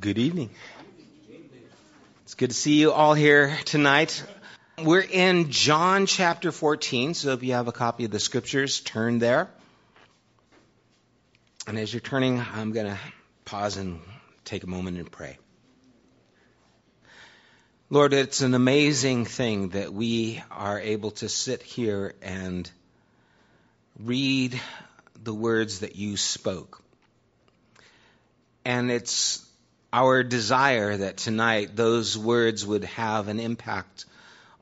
Good evening. It's good to see you all here tonight. We're in John chapter 14, so if you have a copy of the scriptures, turn there. And as you're turning, I'm going to pause and take a moment and pray. Lord, it's an amazing thing that we are able to sit here and read the words that you spoke. And it's our desire that tonight those words would have an impact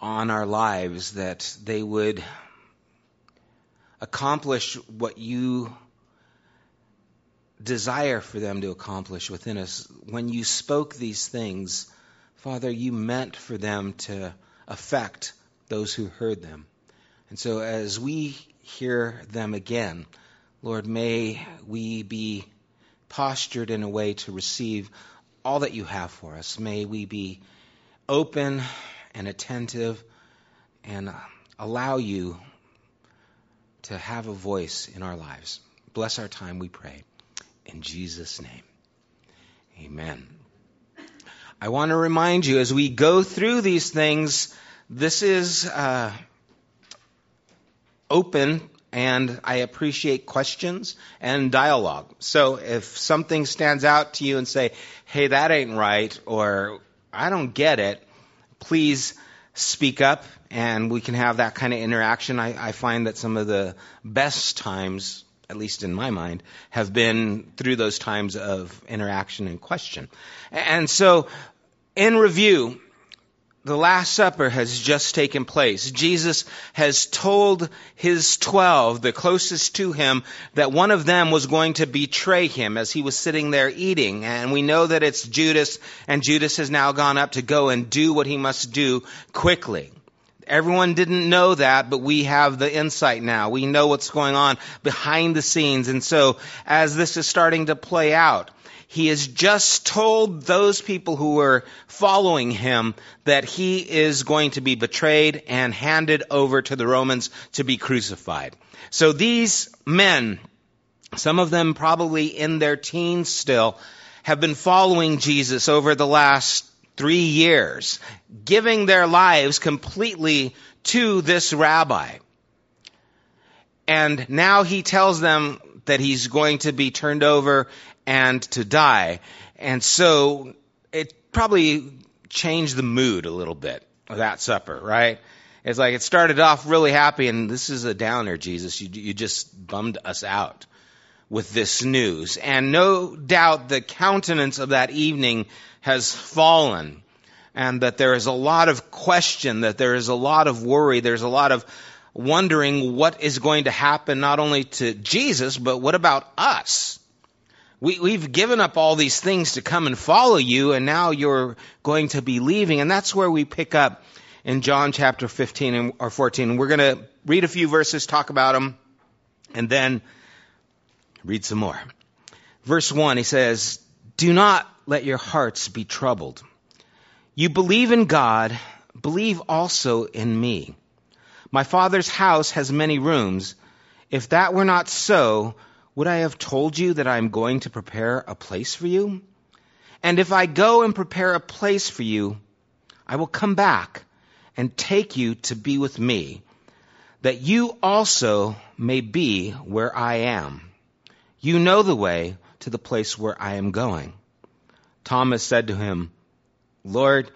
on our lives, that they would accomplish what you desire for them to accomplish within us. When you spoke these things, Father, you meant for them to affect those who heard them. And so as we hear them again, Lord, may we be postured in a way to receive all that you have for us. May we be open and attentive and allow you to have a voice in our lives. Bless our time, we pray. In Jesus' name, amen. I want to remind you as we go through these things, this is uh, open and I appreciate questions and dialogue. So if something stands out to you and say, hey, that ain't right, or I don't get it, please speak up and we can have that kind of interaction. I, I find that some of the best times, at least in my mind, have been through those times of interaction and question. And so, in review, the Last Supper has just taken place. Jesus has told his twelve, the closest to him, that one of them was going to betray him as he was sitting there eating. And we know that it's Judas, and Judas has now gone up to go and do what he must do quickly. Everyone didn't know that, but we have the insight now. We know what's going on behind the scenes. And so, as this is starting to play out, he has just told those people who were following him that he is going to be betrayed and handed over to the Romans to be crucified. So these men, some of them probably in their teens still, have been following Jesus over the last three years, giving their lives completely to this rabbi. And now he tells them that he's going to be turned over and to die. And so it probably changed the mood a little bit of that supper, right? It's like it started off really happy, and this is a downer, Jesus. You, you just bummed us out with this news. And no doubt the countenance of that evening has fallen, and that there is a lot of question, that there is a lot of worry, there's a lot of wondering what is going to happen not only to Jesus, but what about us? We, we've given up all these things to come and follow you, and now you're going to be leaving. And that's where we pick up in John chapter 15 or 14. We're going to read a few verses, talk about them, and then read some more. Verse 1, he says, Do not let your hearts be troubled. You believe in God, believe also in me. My Father's house has many rooms. If that were not so, would I have told you that I am going to prepare a place for you? And if I go and prepare a place for you, I will come back and take you to be with me, that you also may be where I am. You know the way to the place where I am going. Thomas said to him, Lord,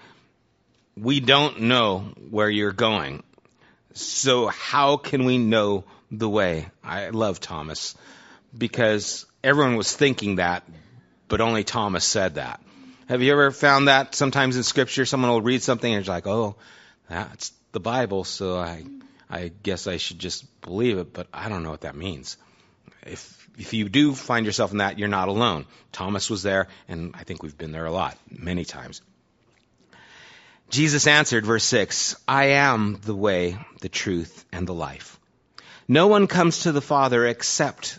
we don't know where you're going. So how can we know the way? I love Thomas because everyone was thinking that, but only Thomas said that. Have you ever found that sometimes in Scripture, someone will read something and it's like, oh, that's the Bible, so I, I guess I should just believe it, but I don't know what that means. If if you do find yourself in that, you're not alone. Thomas was there, and I think we've been there a lot, many times. Jesus answered, verse 6, I am the way, the truth, and the life. No one comes to the Father except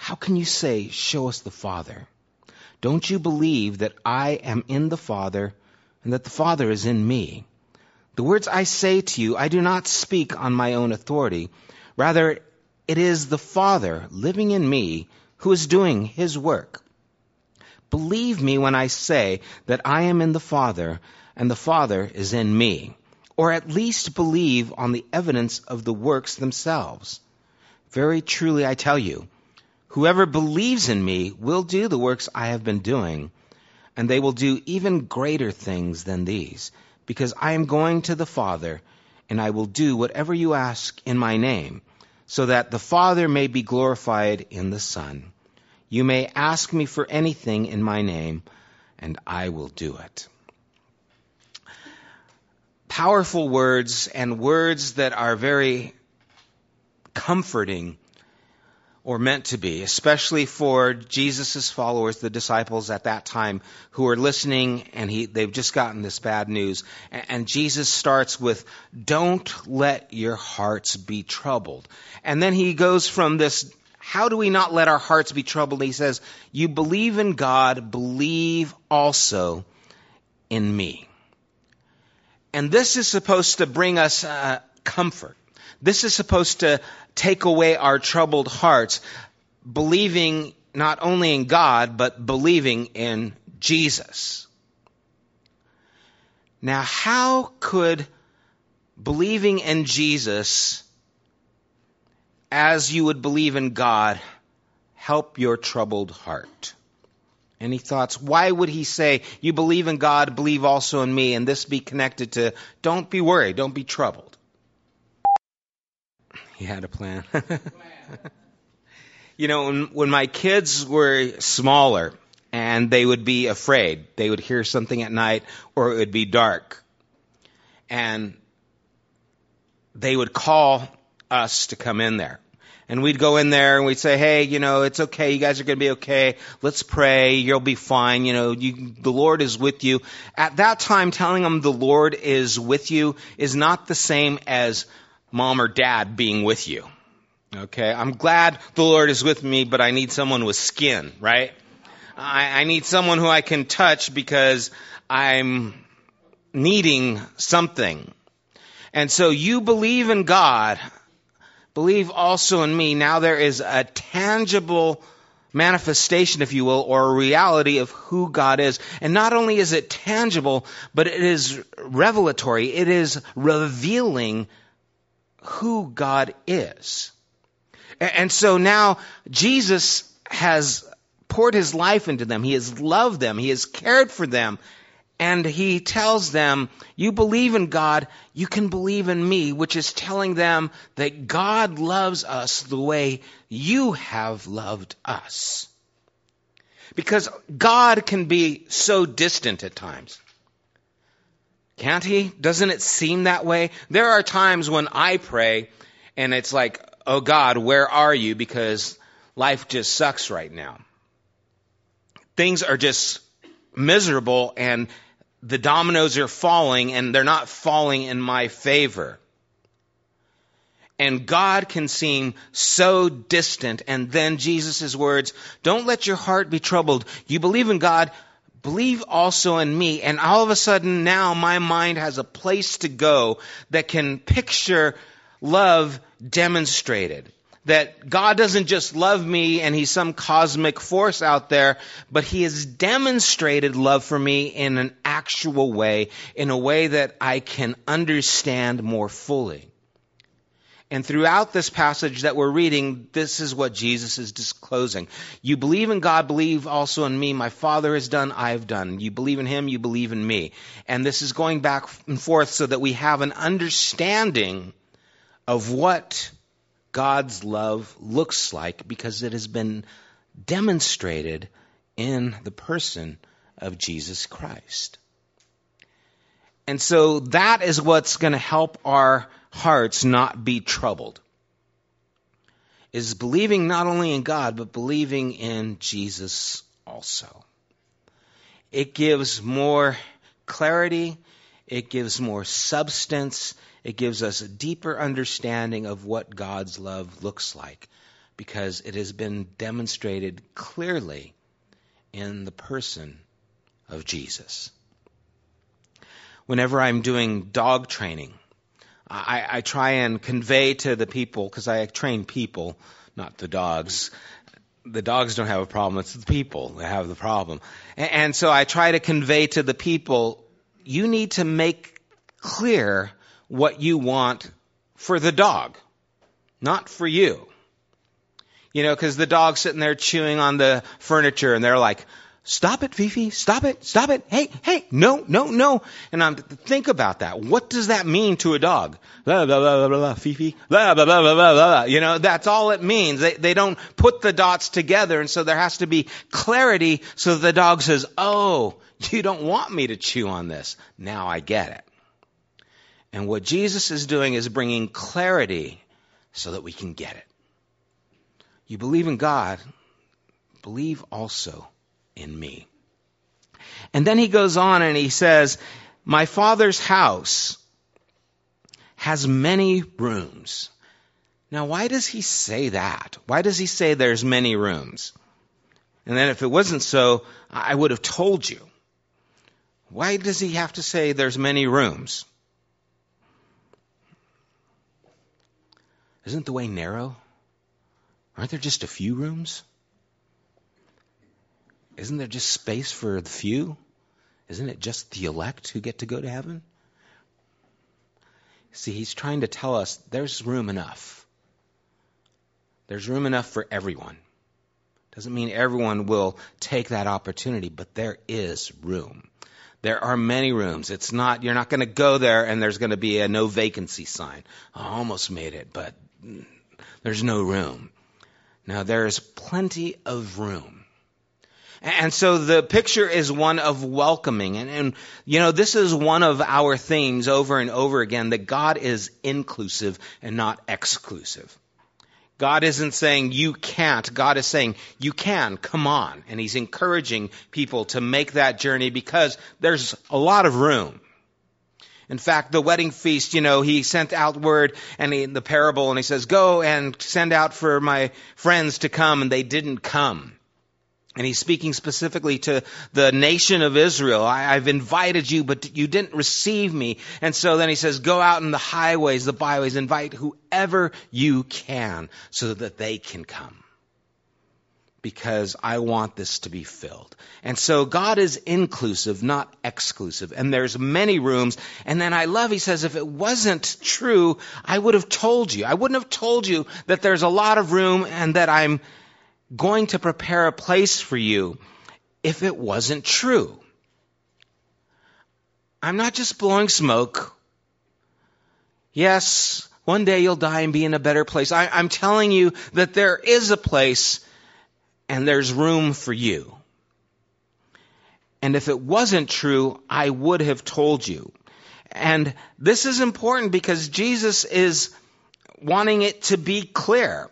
How can you say, Show us the Father? Don't you believe that I am in the Father and that the Father is in me? The words I say to you, I do not speak on my own authority. Rather, it is the Father living in me who is doing his work. Believe me when I say that I am in the Father and the Father is in me, or at least believe on the evidence of the works themselves. Very truly I tell you, whoever believes in me will do the works I have been doing, and they will do even greater things than these because I am going to the Father, and I will do whatever you ask in my name, so that the Father may be glorified in the Son. You may ask me for anything in my name, and I will do it. Powerful words and words that are very comforting or meant to be, especially for Jesus' followers, the disciples at that time who are listening and he, they've just gotten this bad news. And, and Jesus starts with, don't let your hearts be troubled. And then he goes from this, how do we not let our hearts be troubled? He says, you believe in God, believe also in me. And this is supposed to bring us uh, comfort. This is supposed to take away our troubled hearts, believing not only in God, but believing in Jesus. Now, how could believing in Jesus as you would believe in God help your troubled heart? Any thoughts? Why would he say, You believe in God, believe also in me, and this be connected to, don't be worried, don't be troubled? He had a plan. you know, when, when my kids were smaller and they would be afraid, they would hear something at night or it would be dark. And they would call us to come in there. And we'd go in there and we'd say, hey, you know, it's okay. You guys are going to be okay. Let's pray. You'll be fine. You know, you, the Lord is with you. At that time, telling them the Lord is with you is not the same as mom or dad being with you. Okay, I'm glad the Lord is with me, but I need someone with skin, right? I, I need someone who I can touch because I'm needing something. And so you believe in God, believe also in me. Now there is a tangible manifestation, if you will, or a reality of who God is. And not only is it tangible, but it is revelatory. It is revealing who God is. And so now Jesus has poured his life into them. He has loved them. He has cared for them. And he tells them, you believe in God, you can believe in me, which is telling them that God loves us the way you have loved us. Because God can be so distant at times. Can't he? Doesn't it seem that way? There are times when I pray and it's like, oh God, where are you? Because life just sucks right now. Things are just miserable and the dominoes are falling and they're not falling in my favor. And God can seem so distant. And then Jesus' words, don't let your heart be troubled. You believe in God, believe also in me. And all of a sudden now my mind has a place to go that can picture love demonstrated. That God doesn't just love me and He's some cosmic force out there, but He has demonstrated love for me in an actual way, in a way that I can understand more fully. And throughout this passage that we're reading, this is what Jesus is disclosing. You believe in God, believe also in me. My Father has done, I've done. You believe in Him, you believe in me. And this is going back and forth so that we have an understanding of what God's love looks like because it has been demonstrated in the person of Jesus Christ. And so that is what's going to help our hearts not be troubled. Is believing not only in God, but believing in Jesus also. It gives more clarity, it gives more substance, it gives us a deeper understanding of what God's love looks like because it has been demonstrated clearly in the person of Jesus. Whenever I'm doing dog training, I, I try and convey to the people, because I train people, not the dogs. The dogs don't have a problem, it's the people that have the problem. And, and so I try to convey to the people, you need to make clear what you want for the dog, not for you. You know, because the dog's sitting there chewing on the furniture and they're like, Stop it, Fifi. Stop it. Stop it. Hey, hey, no, no, no. And I'm, think about that. What does that mean to a dog? Blah, blah, blah, blah, blah, Fifi. Blah, blah, blah, blah, blah, blah. You know, that's all it means. They, they don't put the dots together. And so there has to be clarity so the dog says, oh, you don't want me to chew on this. Now I get it. And what Jesus is doing is bringing clarity so that we can get it. You believe in God, believe also in me. And then he goes on and he says, My father's house has many rooms. Now, why does he say that? Why does he say there's many rooms? And then if it wasn't so, I would have told you. Why does he have to say there's many rooms? Isn't the way narrow? Aren't there just a few rooms? Isn't there just space for the few? Isn't it just the elect who get to go to heaven? See, he's trying to tell us there's room enough. There's room enough for everyone. Doesn't mean everyone will take that opportunity, but there is room. There are many rooms. It's not, you're not going to go there and there's going to be a no vacancy sign. I almost made it, but there's no room. Now, there is plenty of room. And so the picture is one of welcoming. And, and, you know, this is one of our themes over and over again that God is inclusive and not exclusive. God isn't saying you can't. God is saying you can. Come on. And He's encouraging people to make that journey because there's a lot of room. In fact, the wedding feast, you know, he sent out word and he, the parable and he says, go and send out for my friends to come and they didn't come. And he's speaking specifically to the nation of Israel. I, have invited you, but you didn't receive me. And so then he says, go out in the highways, the byways, invite whoever you can so that they can come. Because I want this to be filled. And so God is inclusive, not exclusive. And there's many rooms. And then I love, he says, if it wasn't true, I would have told you. I wouldn't have told you that there's a lot of room and that I'm going to prepare a place for you if it wasn't true. I'm not just blowing smoke. Yes, one day you'll die and be in a better place. I, am telling you that there is a place and there's room for you. And if it wasn't true, I would have told you. And this is important because Jesus is wanting it to be clear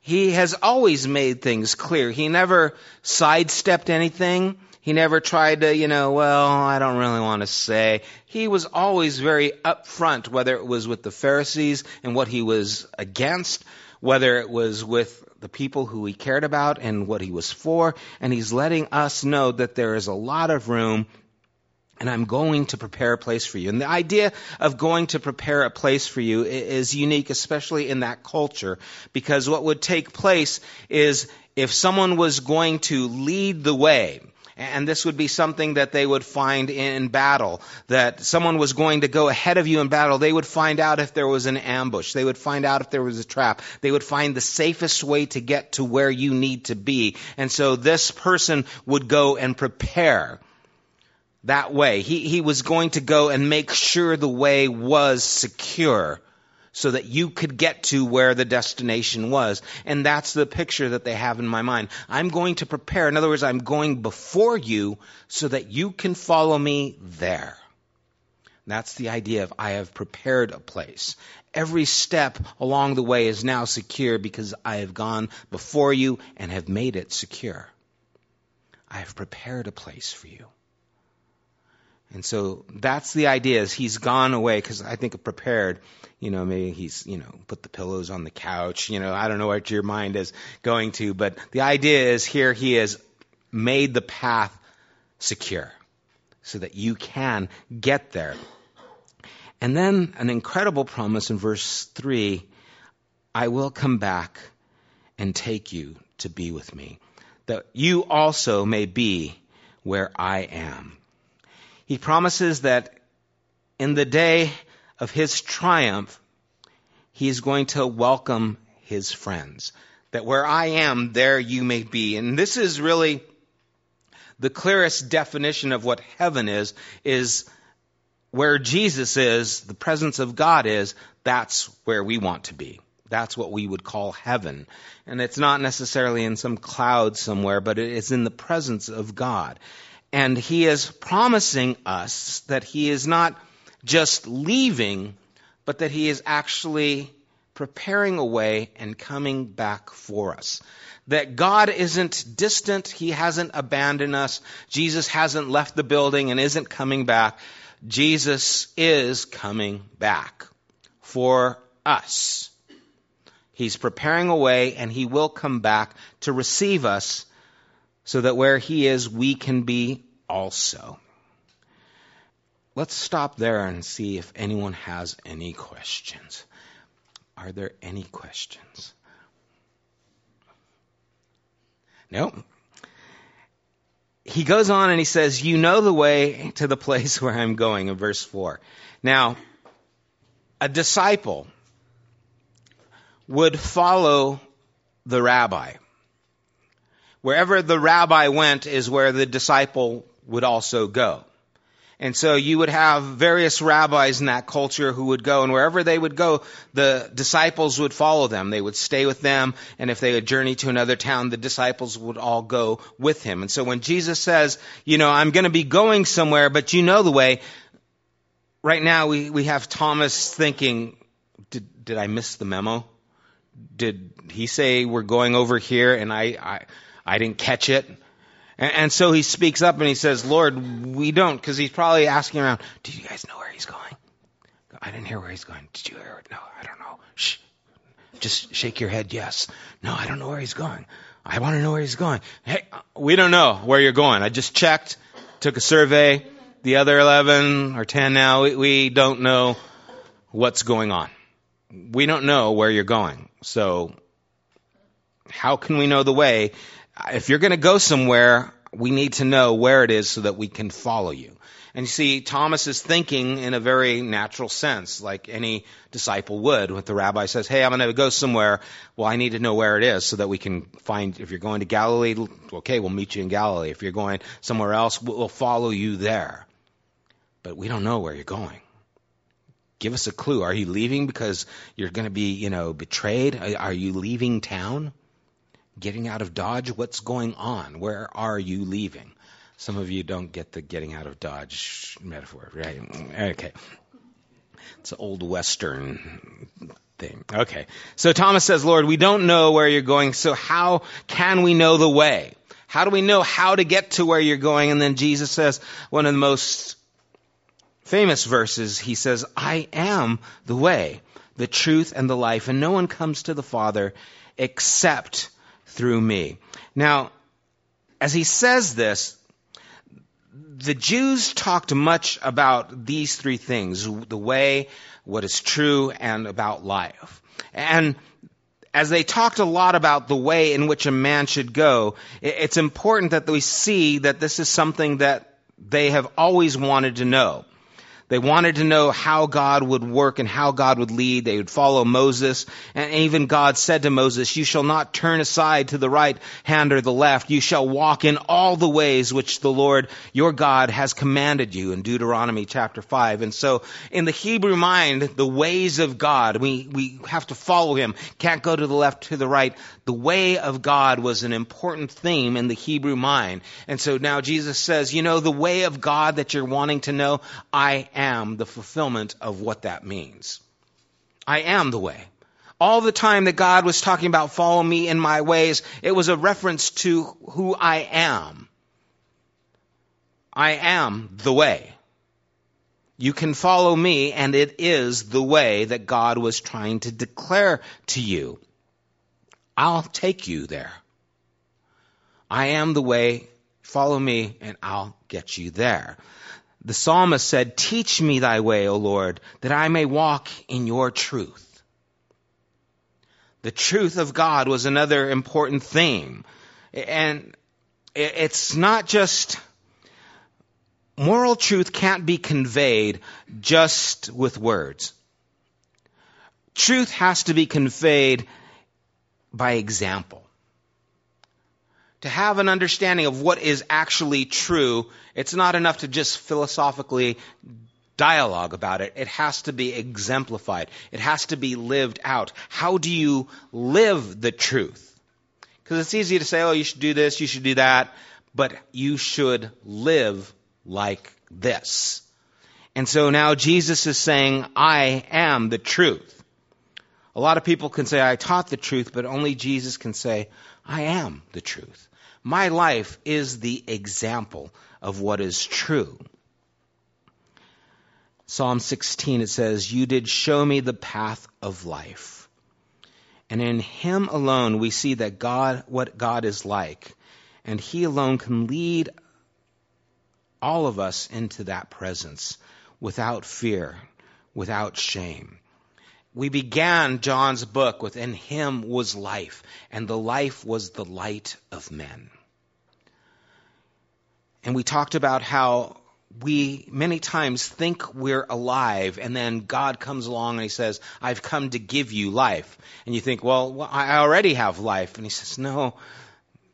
he has always made things clear. He never sidestepped anything. He never tried to, you know, well, I don't really want to say. He was always very upfront, whether it was with the Pharisees and what he was against, whether it was with the people who he cared about and what he was for. And he's letting us know that there is a lot of room and I'm going to prepare a place for you. And the idea of going to prepare a place for you is unique, especially in that culture, because what would take place is if someone was going to lead the way, and this would be something that they would find in battle, that someone was going to go ahead of you in battle. They would find out if there was an ambush. They would find out if there was a trap. They would find the safest way to get to where you need to be. And so this person would go and prepare that way. He, he was going to go and make sure the way was secure so that you could get to where the destination was. And that's the picture that they have in my mind. I'm going to prepare. In other words, I'm going before you so that you can follow me there. That's the idea of I have prepared a place. Every step along the way is now secure because I have gone before you and have made it secure. I have prepared a place for you. And so that's the idea is he's gone away because I think prepared, you know, maybe he's, you know, put the pillows on the couch, you know, I don't know what your mind is going to, but the idea is here he has made the path secure so that you can get there. And then an incredible promise in verse 3 I will come back and take you to be with me, that you also may be where I am. He promises that in the day of his triumph, he is going to welcome his friends. That where I am, there you may be. And this is really the clearest definition of what heaven is, is where Jesus is, the presence of God is, that's where we want to be. That's what we would call heaven. And it's not necessarily in some cloud somewhere, but it is in the presence of God. And He is promising us that He is not just leaving, but that He is actually preparing a way and coming back for us. That God isn't distant, He hasn't abandoned us, Jesus hasn't left the building and isn't coming back. Jesus is coming back for us. He's preparing a way and he will come back to receive us so that where he is, we can be also. Let's stop there and see if anyone has any questions. Are there any questions? No. He goes on and he says, You know the way to the place where I'm going, in verse 4. Now, a disciple would follow the rabbi. Wherever the rabbi went is where the disciple would also go. And so you would have various rabbis in that culture who would go, and wherever they would go, the disciples would follow them. They would stay with them, and if they would journey to another town, the disciples would all go with him. And so when Jesus says, you know, I'm going to be going somewhere, but you know the way, right now we, we have Thomas thinking, did, did I miss the memo? did he say we're going over here and I, I, I didn't catch it? And, and so he speaks up and he says, Lord, we don't, because he's probably asking around, do you guys know where he's going? I didn't hear where he's going. Did you hear it? No, I don't know. Shh. Just shake your head, yes. No, I don't know where he's going. I want to know where he's going. Hey, we don't know where you're going. I just checked, took a survey. The other 11 or 10 now, we, we don't know what's going on. We don't know where you're going. So, how can we know the way? If you're going to go somewhere, we need to know where it is so that we can follow you. And you see, Thomas is thinking in a very natural sense, like any disciple would. When the rabbi says, Hey, I'm going to go somewhere. Well, I need to know where it is so that we can find, if you're going to Galilee, okay, we'll meet you in Galilee. If you're going somewhere else, we'll follow you there. But we don't know where you're going give us a clue. Are you leaving because you're going to be, you know, betrayed? Are you leaving town? Getting out of Dodge? What's going on? Where are you leaving? Some of you don't get the getting out of Dodge metaphor, right? Okay. It's an old Western thing. Okay. So Thomas says, Lord, we don't know where you're going, so how can we know the way? How do we know how to get to where you're going? And then Jesus says one of the most famous verses, he says, I am the way, the truth, and the life, and no one comes to the Father except through me. Now, as he says this, the Jews talked much about these three things the way, what is true, and about life. And as they talked a lot about the way in which a man should go, it's important that we see that this is something that they have always wanted to know. They wanted to know how God would work and how God would lead. They would follow Moses. And even God said to Moses, you shall not turn aside to the right hand or the left. You shall walk in all the ways which the Lord your God has commanded you in Deuteronomy chapter 5. And so in the Hebrew mind, the ways of God, we, we have to follow him. Can't go to the left, to the right. The way of God was an important theme in the Hebrew mind. And so now Jesus says, you know, the way of God that you're wanting to know, I the fulfillment of what that means. I am the way. All the time that God was talking about follow me in my ways, it was a reference to who I am. I am the way. You can follow me, and it is the way that God was trying to declare to you. I'll take you there. I am the way. Follow me, and I'll get you there. The psalmist said, Teach me thy way, O Lord, that I may walk in your truth. The truth of God was another important theme. And it's not just moral truth can't be conveyed just with words. Truth has to be conveyed by example. To have an understanding of what is actually true, it's not enough to just philosophically dialogue about it. It has to be exemplified. It has to be lived out. How do you live the truth? Because it's easy to say, oh, you should do this, you should do that, but you should live like this. And so now Jesus is saying, I am the truth. A lot of people can say, I taught the truth, but only Jesus can say, I am the truth. My life is the example of what is true. Psalm 16, it says, You did show me the path of life. And in him alone we see that God, what God is like. And he alone can lead all of us into that presence without fear, without shame. We began John's book with, In him was life, and the life was the light of men. And we talked about how we many times think we're alive and then God comes along and he says, I've come to give you life. And you think, well, I already have life. And he says, no,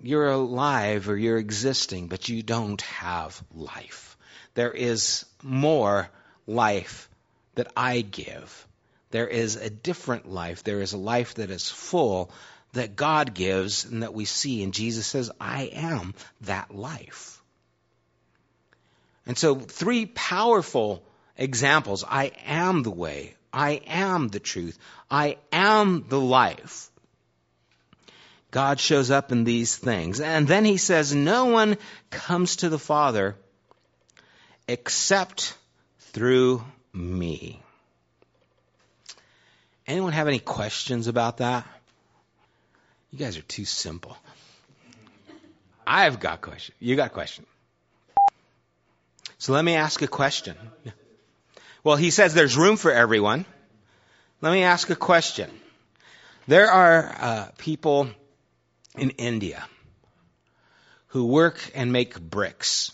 you're alive or you're existing, but you don't have life. There is more life that I give. There is a different life. There is a life that is full that God gives and that we see. And Jesus says, I am that life. And so, three powerful examples I am the way, I am the truth, I am the life. God shows up in these things. And then he says, No one comes to the Father except through me. Anyone have any questions about that? You guys are too simple. I've got questions. You got a question. So let me ask a question. Well, he says there's room for everyone. Let me ask a question. There are uh, people in India who work and make bricks.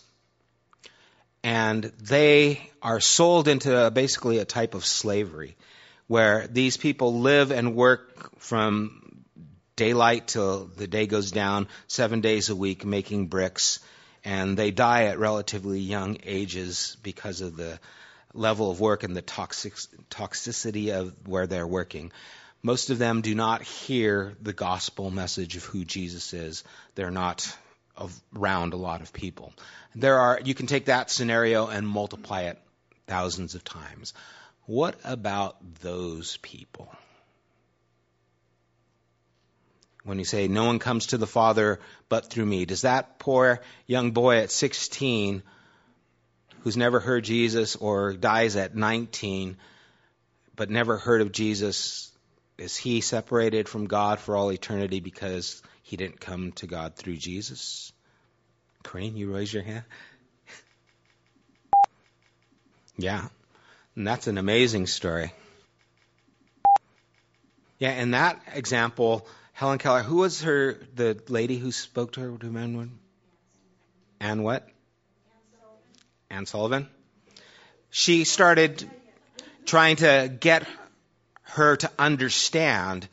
And they are sold into basically a type of slavery where these people live and work from daylight till the day goes down, seven days a week making bricks and they die at relatively young ages because of the level of work and the toxic, toxicity of where they're working. Most of them do not hear the gospel message of who Jesus is. They're not around a lot of people. There are you can take that scenario and multiply it thousands of times. What about those people? when you say, No one comes to the Father but through me? Does that poor young boy at 16 who's never heard Jesus or dies at 19 but never heard of Jesus, is he separated from God for all eternity because he didn't come to God through Jesus? Crane, you raise your hand. yeah, and that's an amazing story. Yeah, in that example, Helen Keller. Who was her the lady who spoke to her? Do you remember? Anne what? Anne Sullivan. She started trying to get her to understand,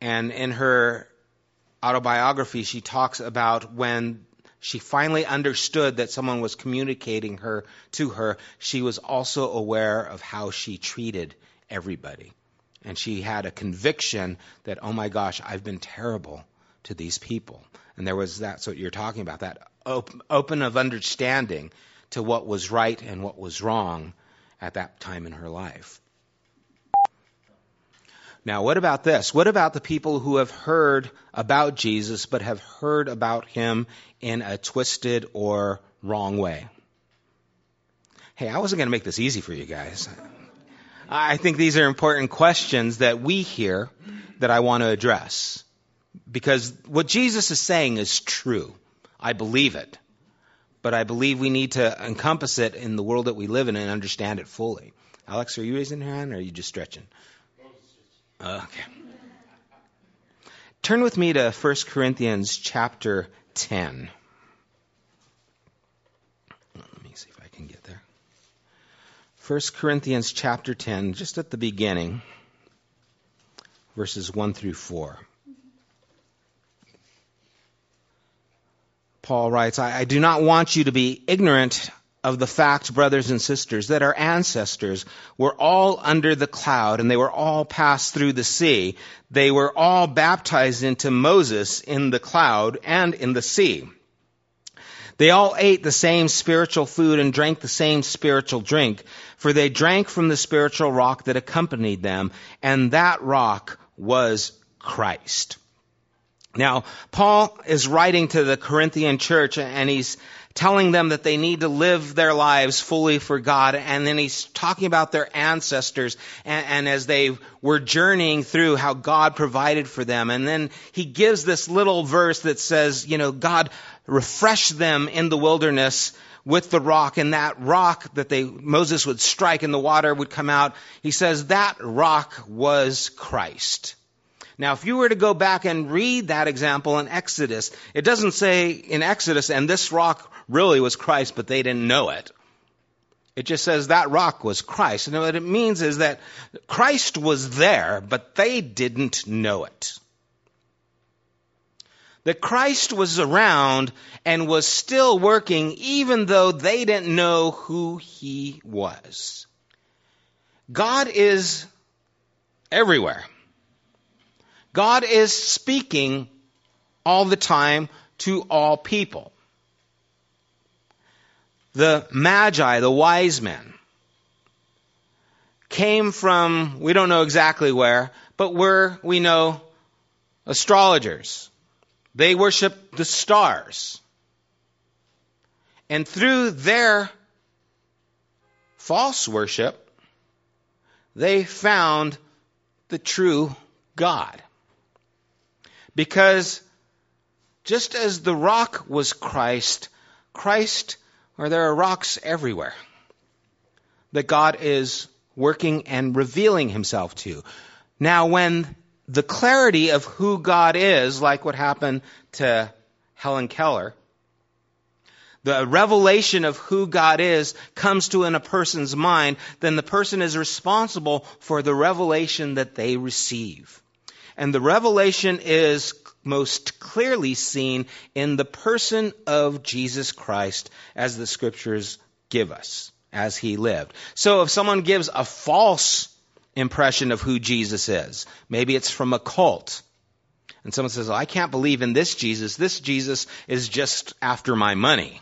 and in her autobiography, she talks about when she finally understood that someone was communicating her to her. She was also aware of how she treated everybody. And she had a conviction that, oh my gosh, I've been terrible to these people. And there was that's what you're talking about, that open, open of understanding to what was right and what was wrong at that time in her life. Now, what about this? What about the people who have heard about Jesus but have heard about him in a twisted or wrong way? Hey, I wasn't going to make this easy for you guys. I think these are important questions that we hear that I want to address. Because what Jesus is saying is true. I believe it. But I believe we need to encompass it in the world that we live in and understand it fully. Alex, are you raising your hand or are you just stretching? Okay. Turn with me to 1 Corinthians chapter 10. Let me see if I can get there. 1 Corinthians chapter 10, just at the beginning, verses 1 through 4. Paul writes, I, I do not want you to be ignorant of the fact, brothers and sisters, that our ancestors were all under the cloud and they were all passed through the sea. They were all baptized into Moses in the cloud and in the sea. They all ate the same spiritual food and drank the same spiritual drink, for they drank from the spiritual rock that accompanied them, and that rock was Christ. Now, Paul is writing to the Corinthian church and he's telling them that they need to live their lives fully for God. And then he's talking about their ancestors and, and, as they were journeying through how God provided for them. And then he gives this little verse that says, you know, God refreshed them in the wilderness with the rock and that rock that they, Moses would strike and the water would come out. He says that rock was Christ. Now, if you were to go back and read that example in Exodus, it doesn't say in Exodus, and this rock really was Christ, but they didn't know it. It just says that rock was Christ. And what it means is that Christ was there, but they didn't know it. That Christ was around and was still working even though they didn't know who he was. God is everywhere. God is speaking all the time to all people. The Magi, the wise men, came from, we don't know exactly where, but were, we know, astrologers. They worship the stars. And through their false worship, they found the true God. Because just as the rock was Christ, Christ, or there are rocks everywhere that God is working and revealing himself to. Now, when the clarity of who God is, like what happened to Helen Keller, the revelation of who God is comes to in a person's mind, then the person is responsible for the revelation that they receive. And the revelation is most clearly seen in the person of Jesus Christ as the scriptures give us, as he lived. So if someone gives a false impression of who Jesus is, maybe it's from a cult, and someone says, I can't believe in this Jesus. This Jesus is just after my money.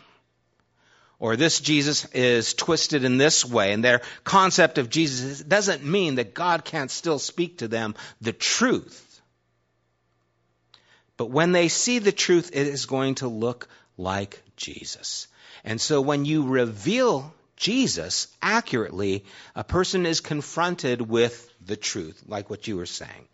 Or this Jesus is twisted in this way, and their concept of Jesus doesn't mean that God can't still speak to them the truth. But when they see the truth, it is going to look like Jesus. And so when you reveal Jesus accurately, a person is confronted with the truth, like what you were saying.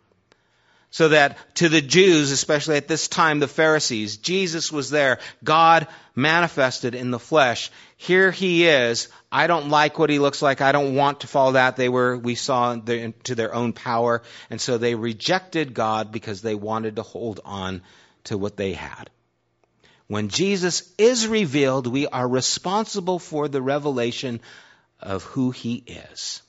So that to the Jews, especially at this time, the Pharisees, Jesus was there. God manifested in the flesh. Here he is. I don't like what he looks like. I don't want to follow that. They were, we saw, to their own power. And so they rejected God because they wanted to hold on to what they had. When Jesus is revealed, we are responsible for the revelation of who he is.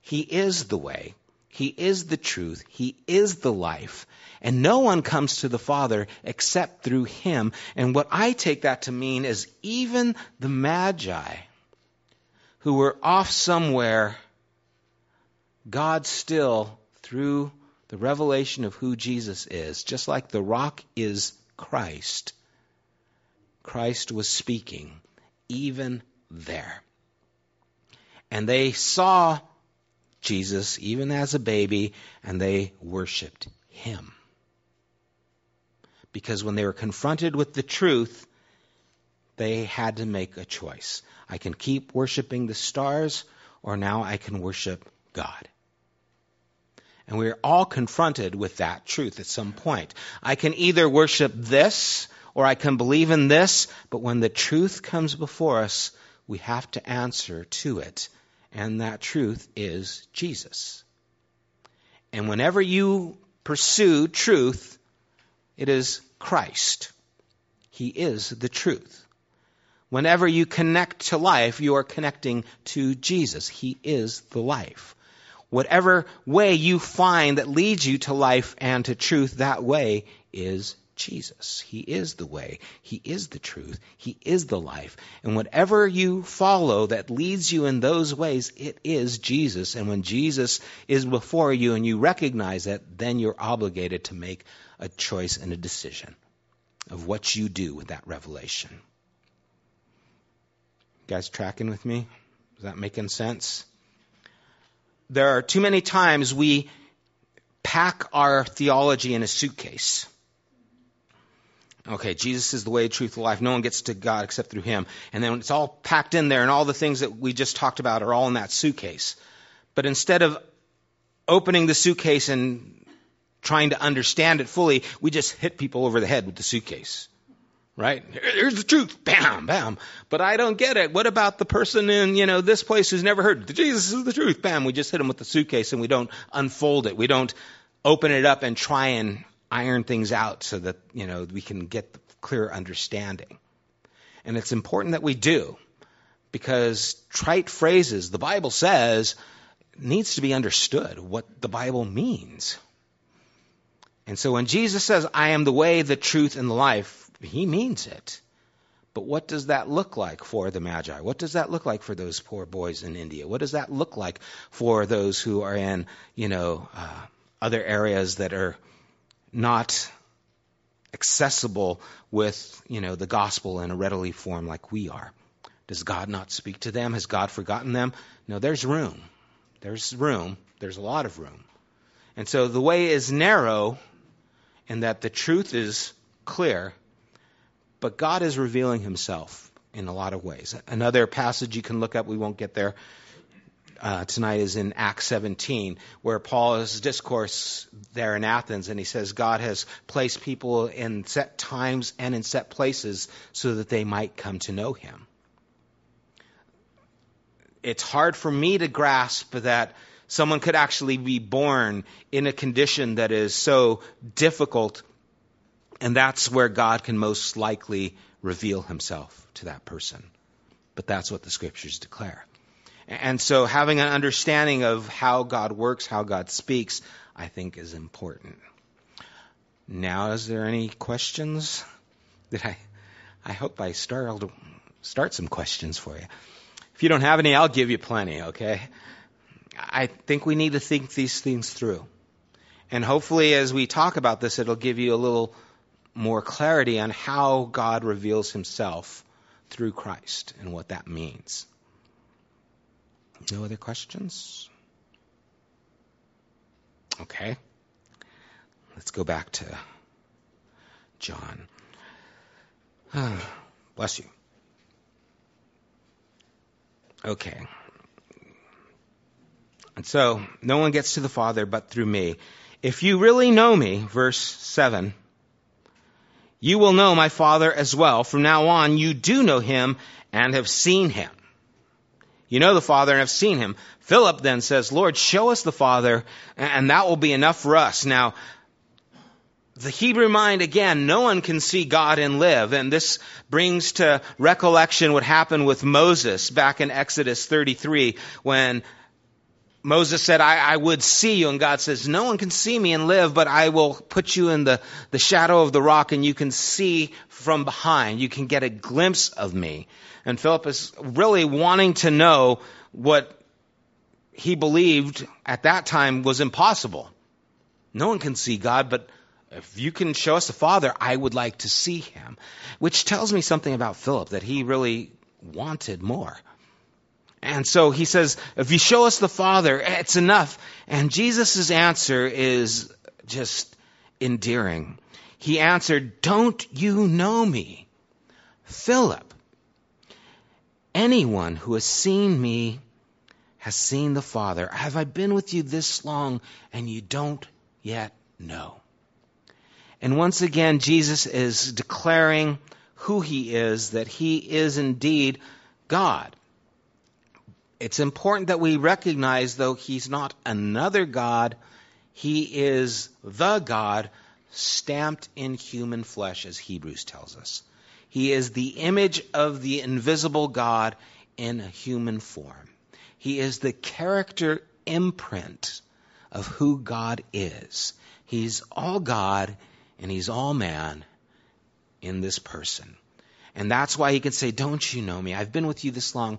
He is the way. He is the truth. He is the life. And no one comes to the Father except through him. And what I take that to mean is even the Magi who were off somewhere, God still, through the revelation of who Jesus is, just like the rock is Christ, Christ was speaking even there. And they saw Jesus even as a baby and they worshiped him. Because when they were confronted with the truth, they had to make a choice. I can keep worshiping the stars, or now I can worship God. And we're all confronted with that truth at some point. I can either worship this, or I can believe in this, but when the truth comes before us, we have to answer to it. And that truth is Jesus. And whenever you pursue truth, it is Christ. He is the truth. Whenever you connect to life, you are connecting to Jesus. He is the life. Whatever way you find that leads you to life and to truth, that way is Jesus. He is the way. He is the truth. He is the life. And whatever you follow that leads you in those ways, it is Jesus. And when Jesus is before you and you recognize it, then you're obligated to make a choice and a decision of what you do with that revelation. You guys tracking with me? Is that making sense? There are too many times we pack our theology in a suitcase Okay, Jesus is the way, truth, life. No one gets to God except through Him. And then it's all packed in there, and all the things that we just talked about are all in that suitcase. But instead of opening the suitcase and trying to understand it fully, we just hit people over the head with the suitcase. Right? Here's the truth. Bam, bam. But I don't get it. What about the person in, you know, this place who's never heard Jesus is the truth? Bam. We just hit them with the suitcase and we don't unfold it. We don't open it up and try and iron things out so that, you know, we can get clear understanding. And it's important that we do because trite phrases, the Bible says, needs to be understood what the Bible means. And so when Jesus says, I am the way, the truth, and the life, he means it. But what does that look like for the Magi? What does that look like for those poor boys in India? What does that look like for those who are in, you know, uh, other areas that are not accessible with, you know, the gospel in a readily form like we are. Does God not speak to them? Has God forgotten them? No, there's room. There's room. There's a lot of room. And so the way is narrow in that the truth is clear, but God is revealing himself in a lot of ways. Another passage you can look up, we won't get there, uh, tonight is in Acts 17, where Paul is discourse there in Athens, and he says God has placed people in set times and in set places so that they might come to know Him. It's hard for me to grasp that someone could actually be born in a condition that is so difficult, and that's where God can most likely reveal Himself to that person. But that's what the Scriptures declare. And so having an understanding of how God works, how God speaks, I think is important. Now, is there any questions? Did I? I hope I start start some questions for you. If you don't have any, I'll give you plenty. Okay. I think we need to think these things through, and hopefully, as we talk about this, it'll give you a little more clarity on how God reveals Himself through Christ and what that means. No other questions? Okay. Let's go back to John. bless you. Okay. And so, no one gets to the Father but through me. If you really know me, verse 7, you will know my Father as well. From now on, you do know him and have seen him. You know the Father and have seen him. Philip then says, Lord, show us the Father, and that will be enough for us. Now, the Hebrew mind, again, no one can see God and live. And this brings to recollection what happened with Moses back in Exodus 33 when Moses said, I, I, would see you. And God says, No one can see me and live, but I will put you in the, the shadow of the rock and you can see from behind. You can get a glimpse of me. And Philip is really wanting to know what he believed at that time was impossible. No one can see God, but if you can show us the Father, I would like to see him. Which tells me something about Philip, that he really wanted more. And so he says, if you show us the Father, it's enough. And Jesus' answer is just endearing. He answered, Don't you know me? Philip, Anyone who has seen me has seen the Father. Have I been with you this long and you don't yet know? And once again, Jesus is declaring who he is, that he is indeed God. It's important that we recognize, though, he's not another God, he is the God stamped in human flesh, as Hebrews tells us. He is the image of the invisible God in a human form. He is the character imprint of who God is. He's all God and he's all man in this person. And that's why he can say, Don't you know me? I've been with you this long.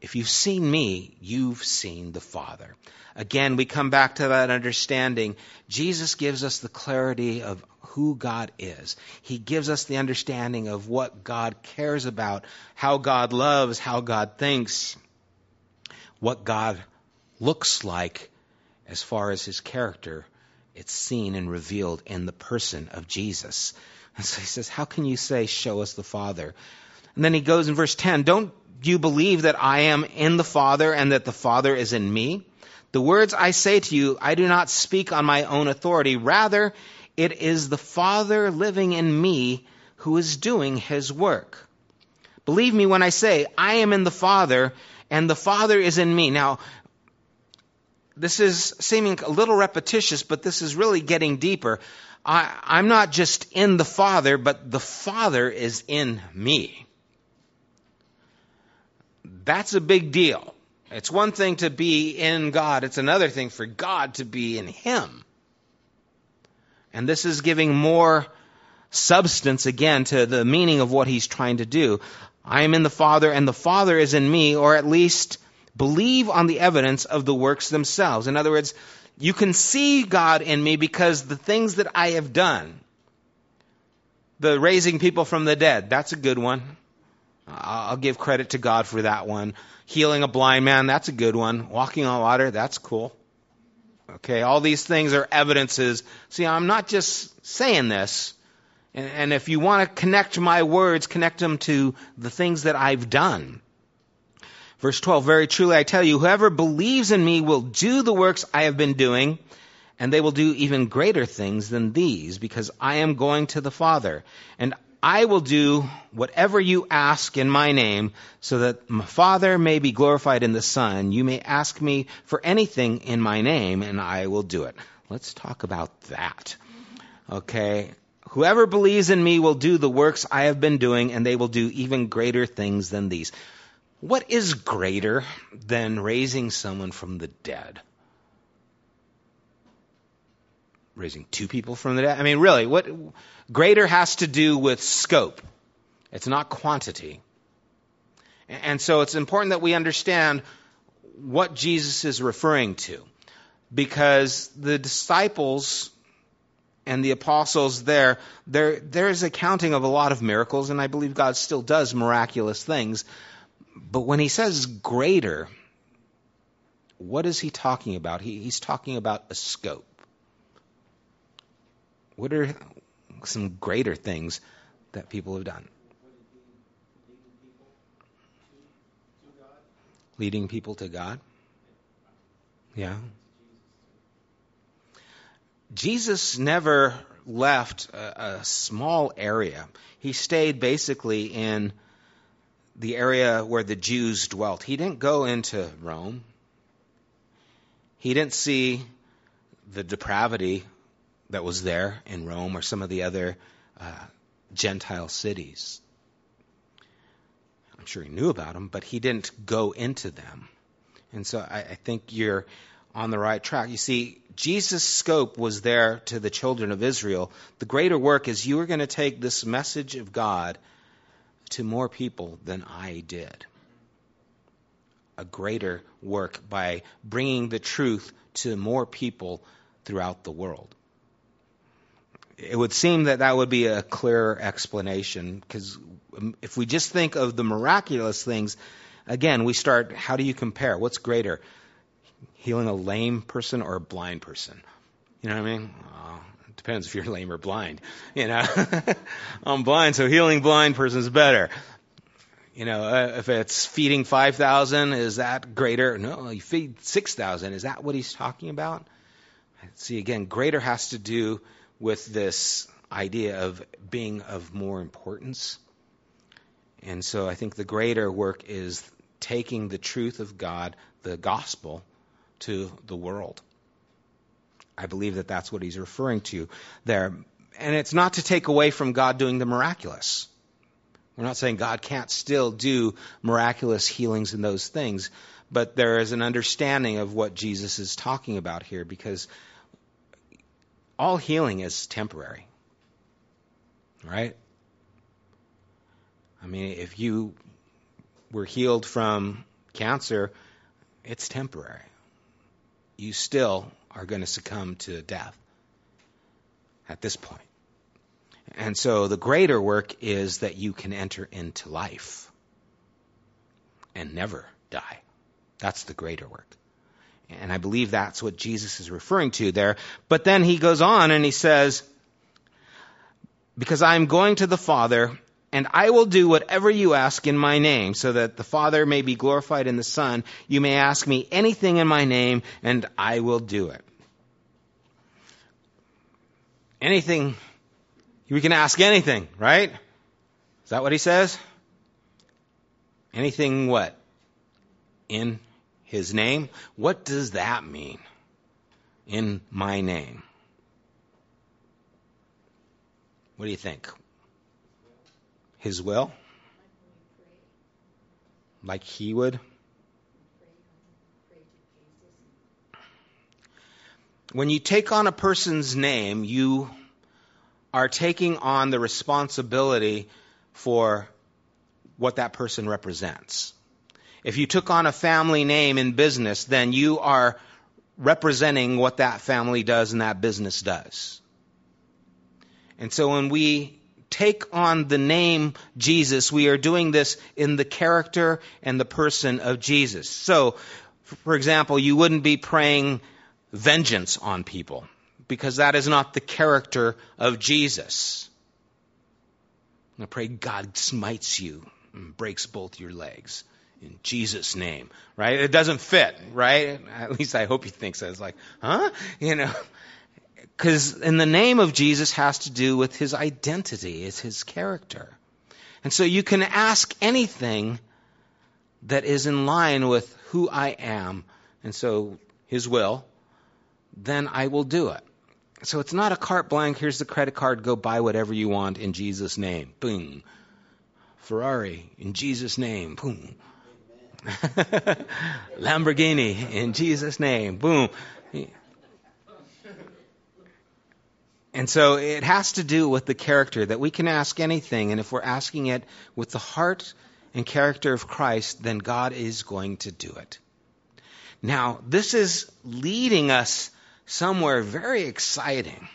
If you've seen me, you've seen the Father. Again, we come back to that understanding. Jesus gives us the clarity of who God is. He gives us the understanding of what God cares about, how God loves, how God thinks, what God looks like as far as his character. It's seen and revealed in the person of Jesus. And so he says, How can you say, Show us the Father? And then he goes in verse 10 Don't you believe that I am in the Father and that the Father is in me? The words I say to you, I do not speak on my own authority. Rather, it is the Father living in me who is doing his work. Believe me when I say, I am in the Father and the Father is in me. Now, this is seeming a little repetitious, but this is really getting deeper. I, am not just in the Father, but the Father is in me. That's a big deal. It's one thing to be in God, it's another thing for God to be in Him. And this is giving more substance again to the meaning of what He's trying to do. I am in the Father, and the Father is in me, or at least believe on the evidence of the works themselves. In other words, you can see God in me because the things that I have done, the raising people from the dead, that's a good one. I'll give credit to God for that one. Healing a blind man, that's a good one. Walking on water, that's cool. Okay, all these things are evidences. See, I'm not just saying this. And, if you want to connect my words, connect them to the things that I've done. Verse 12, very truly I tell you, whoever believes in me will do the works I have been doing, and they will do even greater things than these, because I am going to the Father. And I will do whatever you ask in my name, so that my Father may be glorified in the Son. You may ask me for anything in my name, and I will do it. Let's talk about that. Okay. Whoever believes in me will do the works I have been doing, and they will do even greater things than these. What is greater than raising someone from the dead? Raising two people from the dead? I mean, really, what greater has to do with scope. It's not quantity. And so it's important that we understand what Jesus is referring to. Because the disciples and the apostles there, there, there's a counting of a lot of miracles, and I believe God still does miraculous things. But when he says greater, what is he talking about? He, he's talking about a scope. What are some greater things that people have done? Leading people to God? Yeah. Jesus never left a, a small area. He stayed basically in the area where the Jews dwelt. He didn't go into Rome. He didn't see the depravity that was there in Rome or some of the other uh, Gentile cities. I'm sure he knew about them, but he didn't go into them. And so I, I think you're on the right track. You see, Jesus' scope was there to the children of Israel. The greater work is you are going to take this message of God to more people than I did. A greater work by bringing the truth to more people throughout the world. It would seem that that would be a clearer explanation because if we just think of the miraculous things, again, we start how do you compare? What's greater? Healing a lame person or a blind person? You know what I mean? Depends if you're lame or blind. You know, I'm blind, so healing blind person is better. You know, uh, if it's feeding 5,000, is that greater? No, you feed 6,000. Is that what he's talking about? See, again, greater has to do with this idea of being of more importance. And so I think the greater work is taking the truth of God, the gospel, to the world. I believe that that's what he's referring to there. And it's not to take away from God doing the miraculous. We're not saying God can't still do miraculous healings and those things, but there is an understanding of what Jesus is talking about here because all healing is temporary. Right? I mean, if you were healed from cancer, it's temporary. You still are going to succumb to death at this point. And so the greater work is that you can enter into life and never die. That's the greater work. And I believe that's what Jesus is referring to there. But then he goes on and he says, Because I am going to the Father, and I will do whatever you ask in my name, so that the Father may be glorified in the Son. You may ask me anything in my name, and I will do it. Anything, we can ask anything, right? Is that what he says? Anything what? In his name? What does that mean? In my name. What do you think? His will? Like he would? When you take on a person's name, you are taking on the responsibility for what that person represents. If you took on a family name in business, then you are representing what that family does and that business does. And so when we take on the name Jesus, we are doing this in the character and the person of Jesus. So, for example, you wouldn't be praying vengeance on people because that is not the character of Jesus. I pray God smites you and breaks both your legs in Jesus' name, right? It doesn't fit, right? At least I hope he thinks that. It's like, huh? You know, because in the name of Jesus has to do with his identity, it's his character. And so you can ask anything that is in line with who I am, and so his will, then I will do it. So it's not a carte blanche, here's the credit card, go buy whatever you want in Jesus' name. Boom. Ferrari in Jesus' name. Boom. Lamborghini in Jesus' name. Boom. And so it has to do with the character that we can ask anything, and if we're asking it with the heart and character of Christ, then God is going to do it. Now, this is leading us somewhere very exciting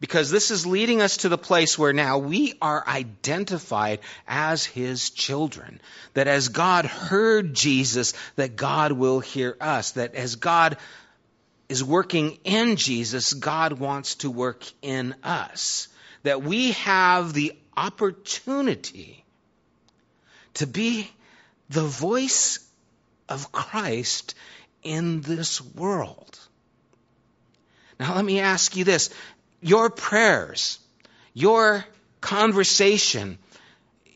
because this is leading us to the place where now we are identified as his children. That as God heard Jesus, that God will hear us. That as God is working in Jesus, God wants to work in us. That we have the opportunity to be the voice of Christ in this world. Now, let me ask you this your prayers, your conversation,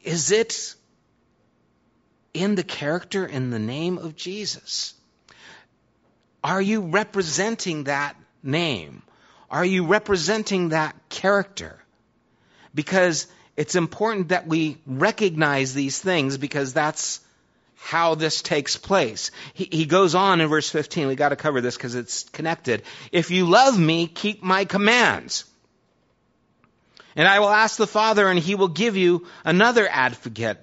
is it in the character in the name of Jesus? Are you representing that name? Are you representing that character? Because it's important that we recognize these things because that's how this takes place. He, he goes on in verse 15. We got to cover this because it's connected. If you love me, keep my commands. And I will ask the Father, and he will give you another advocate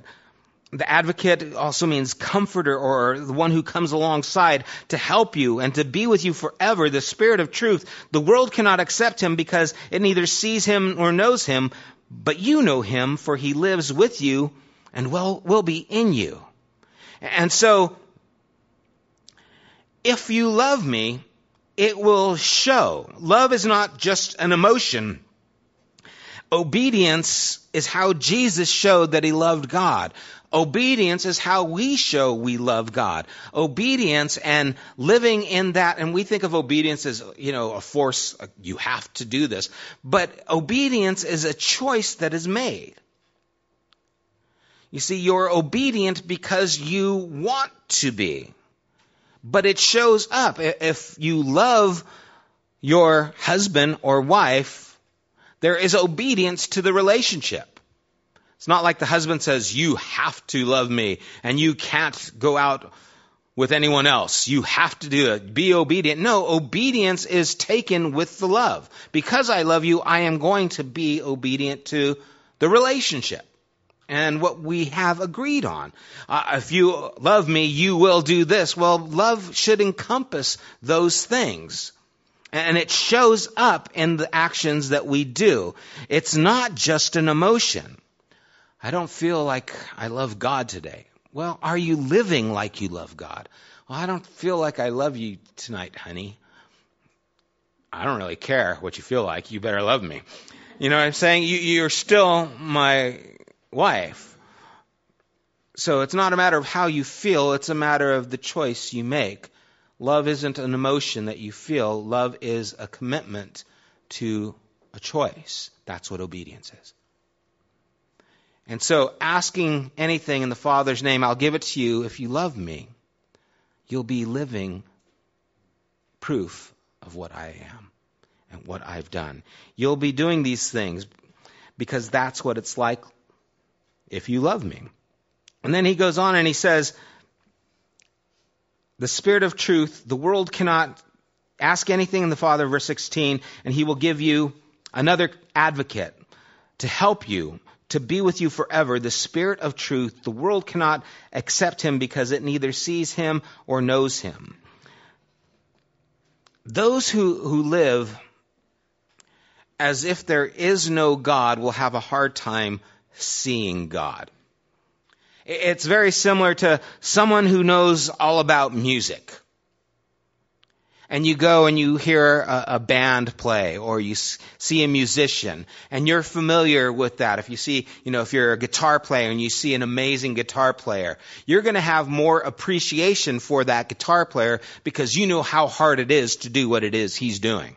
the advocate also means comforter or the one who comes alongside to help you and to be with you forever, the Spirit of truth. The world cannot accept him because it neither sees him nor knows him, but you know him for he lives with you and will, will be in you. And so, if you love me, it will show. Love is not just an emotion. Obedience is how Jesus showed that he loved God. Obedience is how we show we love God. Obedience and living in that, and we think of obedience as, you know, a force, you have to do this. But obedience is a choice that is made. You see, you're obedient because you want to be. But it shows up. If you love your husband or wife, there is obedience to the relationship. It's not like the husband says, You have to love me and you can't go out with anyone else. You have to do it. Be obedient. No, obedience is taken with the love. Because I love you, I am going to be obedient to the relationship and what we have agreed on. Uh, if you love me, you will do this. Well, love should encompass those things. And it shows up in the actions that we do. It's not just an emotion. I don't feel like I love God today. Well, are you living like you love God? Well, I don't feel like I love you tonight, honey. I don't really care what you feel like. You better love me. You know what I'm saying? You, you're still my wife. So it's not a matter of how you feel, it's a matter of the choice you make. Love isn't an emotion that you feel, love is a commitment to a choice. That's what obedience is. And so, asking anything in the Father's name, I'll give it to you if you love me, you'll be living proof of what I am and what I've done. You'll be doing these things because that's what it's like if you love me. And then he goes on and he says, The Spirit of truth, the world cannot ask anything in the Father, verse 16, and he will give you another advocate to help you to be with you forever, the Spirit of truth. The world cannot accept him because it neither sees him or knows him. Those who, who live as if there is no God will have a hard time seeing God. It's very similar to someone who knows all about music. And you go and you hear a, a, band play or you see a musician and you're familiar with that. If you see you know if you're a guitar player and you see an amazing guitar player you're going to have more appreciation for that guitar player because you know how hard it is to do what it is he's doing.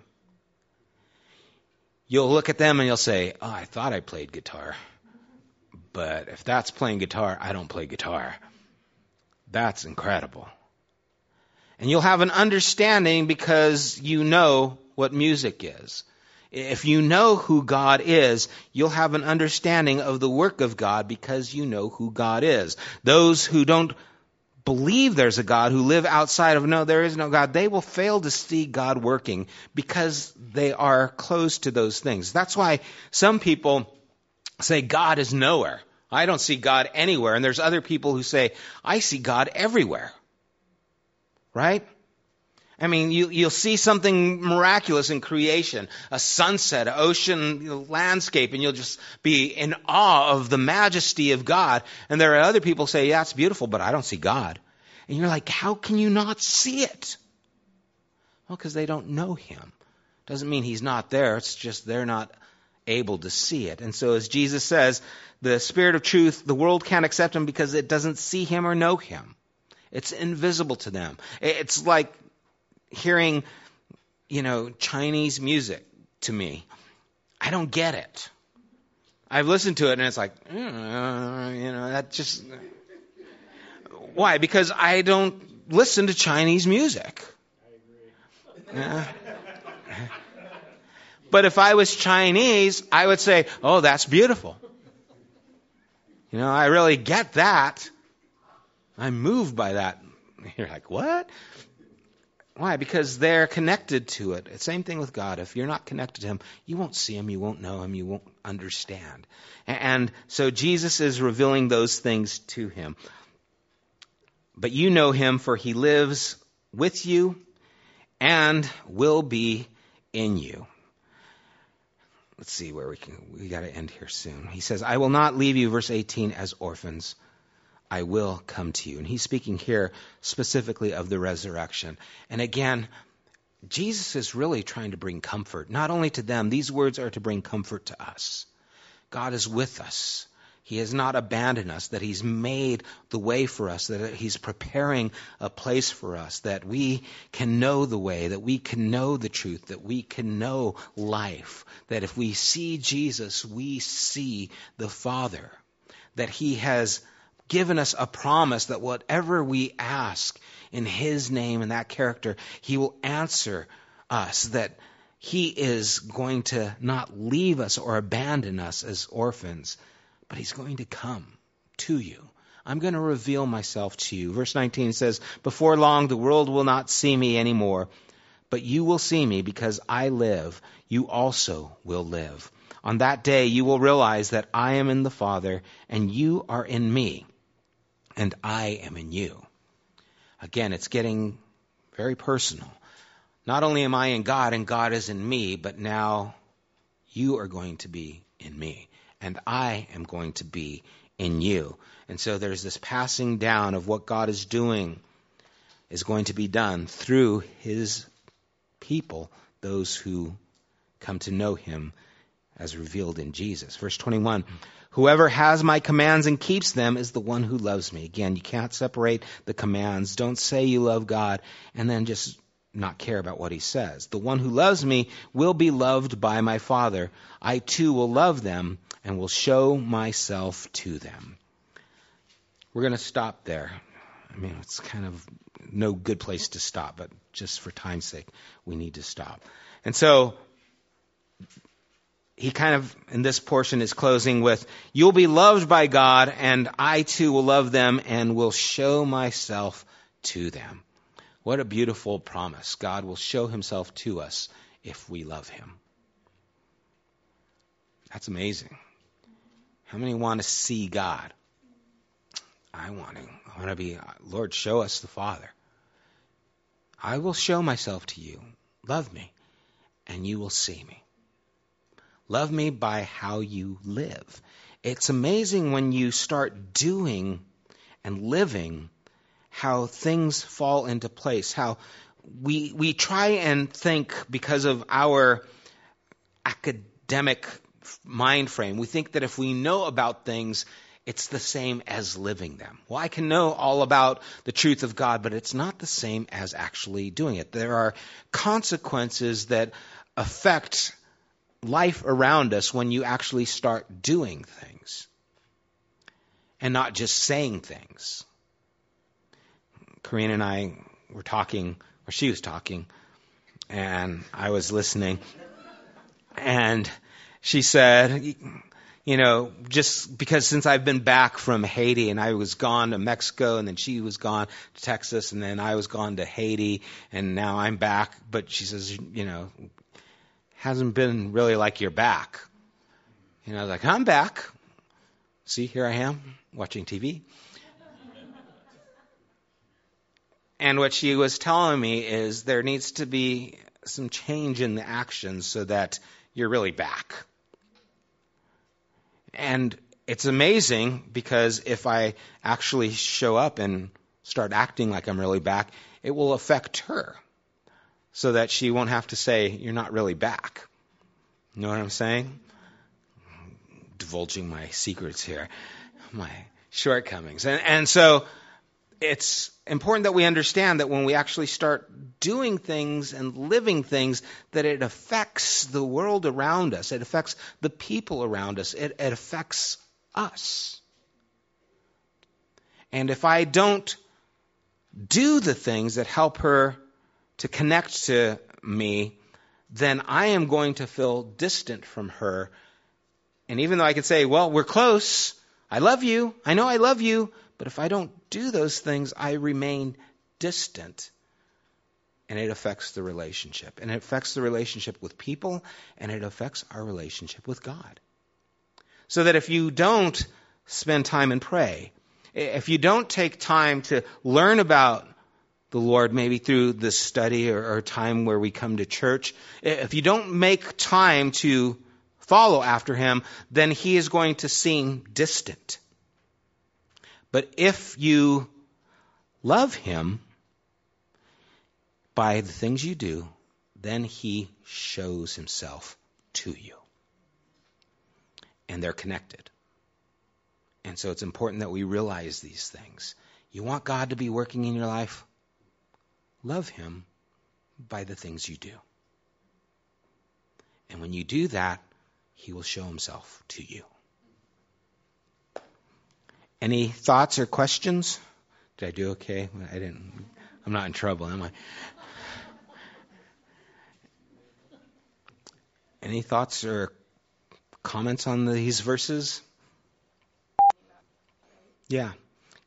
You'll look at them and you'll say oh i thought i played guitar but if that's playing guitar i don't play guitar that's incredible and you'll have an understanding because you know what music is. If you know who God is, you'll have an understanding of the work of God because you know who God is. Those who don't believe there's a God, who live outside of no, there is no God, they will fail to see God working because they are close to those things. That's why some people say God is nowhere. I don't see God anywhere. And there's other people who say, I see God everywhere right? I mean, you, you'll see something miraculous in creation, a sunset, an ocean landscape, and you'll just be in awe of the majesty of God. And there are other people who say, yeah, it's beautiful, but I don't see God. And you're like, how can you not see it? Well, because they don't know Him. Doesn't mean He's not there. It's just they're not able to see it. And so as Jesus says, the Spirit of truth, the world can't accept Him because it doesn't see Him or know Him. It's invisible to them. It's like hearing, you know, Chinese music to me. I don't get it. I've listened to it and it's like, uh, you know, that just. Why? Because I don't listen to Chinese music. Yeah. But if I was Chinese, I would say, oh, that's beautiful. You know, I really get that. I'm moved by that. You're like, what? Why? Because they're connected to it. Same thing with God. If you're not connected to Him, you won't see Him, you won't know Him, you won't understand. And so Jesus is revealing those things to him. But you know Him, for He lives with you and will be in you. Let's see where we can, we got to end here soon. He says, I will not leave you, verse 18, as orphans. I will come to you. And he's speaking here specifically of the resurrection. And again, Jesus is really trying to bring comfort, not only to them, these words are to bring comfort to us. God is with us. He has not abandoned us, that He's made the way for us, that He's preparing a place for us, that we can know the way, that we can know the truth, that we can know life, that if we see Jesus, we see the Father, that He has given us a promise that whatever we ask in His name and that character, He will answer us, that He is going to not leave us or abandon us as orphans but he's going to come to you. I'm going to reveal myself to you. Verse 19 says, Before long the world will not see me anymore, but you will see me because I live. You also will live. On that day you will realize that I am in the Father, and you are in me, and I am in you. Again, it's getting very personal. Not only am I in God and God is in me, but now you are going to be in me and I am going to be in you. And so there's this passing down of what God is doing is going to be done through his people, those who come to know him as revealed in Jesus. Verse 21 Whoever has my commands and keeps them is the one who loves me. Again, you can't separate the commands. Don't say you love God and then just not care about what he says. The one who loves me will be loved by my Father. I too will love them and will show myself to them. We're going to stop there. I mean, it's kind of no good place to stop, but just for time's sake, we need to stop. And so, he kind of, in this portion, is closing with, You'll be loved by God, and I too will love them and will show myself to them. What a beautiful promise. God will show himself to us if we love him. That's amazing. How many want to see God? I want to. I want to be, Lord, show us the Father. I will show myself to you. Love me, and you will see me. Love me by how you live. It's amazing when you start doing and living how things fall into place, how we, we try and think because of our academic mind frame. We think that if we know about things, it's the same as living them. Well, I can know all about the truth of God, but it's not the same as actually doing it. There are consequences that affect life around us when you actually start doing things and not just saying things. Karina and I were talking, or she was talking, and I was listening. And she said, you know, just because since I've been back from Haiti and I was gone to Mexico and then she was gone to Texas and then I was gone to Haiti and now I'm back, but she says, you know, hasn't been really like you're back. You know, like, I'm back. See, here I am watching TV. and what she was telling me is there needs to be some change in the actions so that you're really back. And it's amazing because if I actually show up and start acting like I'm really back, it will affect her so that she won't have to say, You're not really back. You know what I'm saying? Divulging my secrets here, my shortcomings. And, and so it's important that we understand that when we actually start doing things and living things, that it affects the world around us. It affects the people around us. It, it affects us. And if I don't do the things that help her to connect to me, then I am going to feel distant from her. And even though I could say, well, we're close, I love you, I know I love you, but if I don't do those things, I remain distant. And it affects the relationship. And it affects the relationship with people, and it affects our relationship with God. So that if you don't spend time and pray, if you don't take time to learn about the Lord, maybe through the study or, or time where we come to church, if you don't make time to follow after Him, then He is going to seem distant. But if you love him by the things you do, then he shows himself to you. And they're connected. And so it's important that we realize these things. You want God to be working in your life? Love Him by the things you do. And when you do that, He will show Himself to you. Any thoughts or questions? Did I do okay? I didn't. I'm not in trouble, am I? Any thoughts or comments on these verses? Yeah.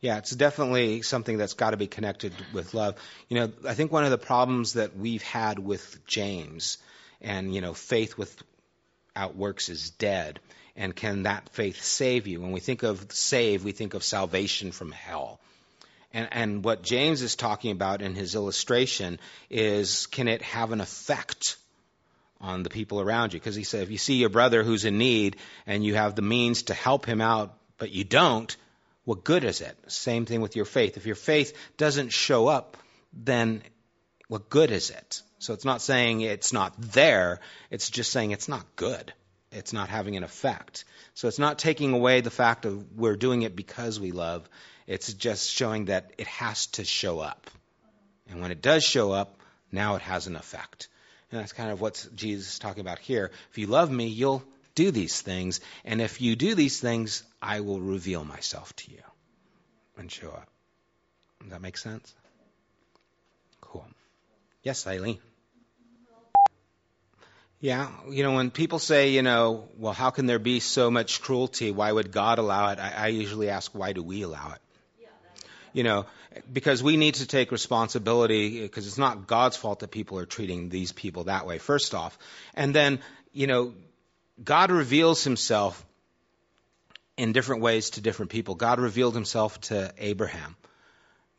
Yeah, it's definitely something that's got to be connected with love. You know, I think one of the problems that we've had with James and, you know, faith without works is dead. And can that faith save you? When we think of save, we think of salvation from hell. And, and what James is talking about in his illustration is can it have an effect on the people around you? Because he said, if you see your brother who's in need and you have the means to help him out, but you don't, what good is it? Same thing with your faith. If your faith doesn't show up, then what good is it? So it's not saying it's not there, it's just saying it's not good. It's not having an effect. So it's not taking away the fact of we're doing it because we love. It's just showing that it has to show up. And when it does show up, now it has an effect. And that's kind of what Jesus is talking about here. If you love me, you'll do these things. And if you do these things, I will reveal myself to you and show up. Does that make sense? Cool. Yes, Eileen. Yeah, you know, when people say, you know, well, how can there be so much cruelty? Why would God allow it? I, I usually ask, why do we allow it? you know, because we need to take responsibility because it's not God's fault that people are treating these people that way, first off. And then, you know, God reveals himself in different ways to different people. God revealed himself to Abraham,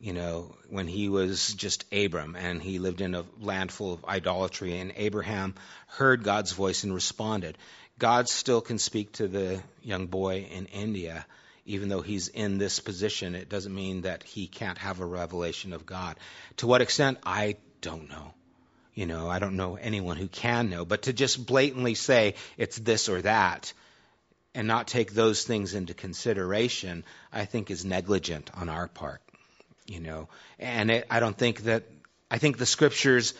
you know, when he was just Abram and he lived in a land full of idolatry. And Abraham heard God's voice and responded. God still can speak to the young boy in India. Even though he's in this position, it doesn't mean that he can't have a revelation of God. To what extent, I don't know. You know, I don't know anyone who can know, but to just blatantly say it's this or that and not take those things into consideration, I think is negligent on our part. You know, and it, I don't think that, I think the scriptures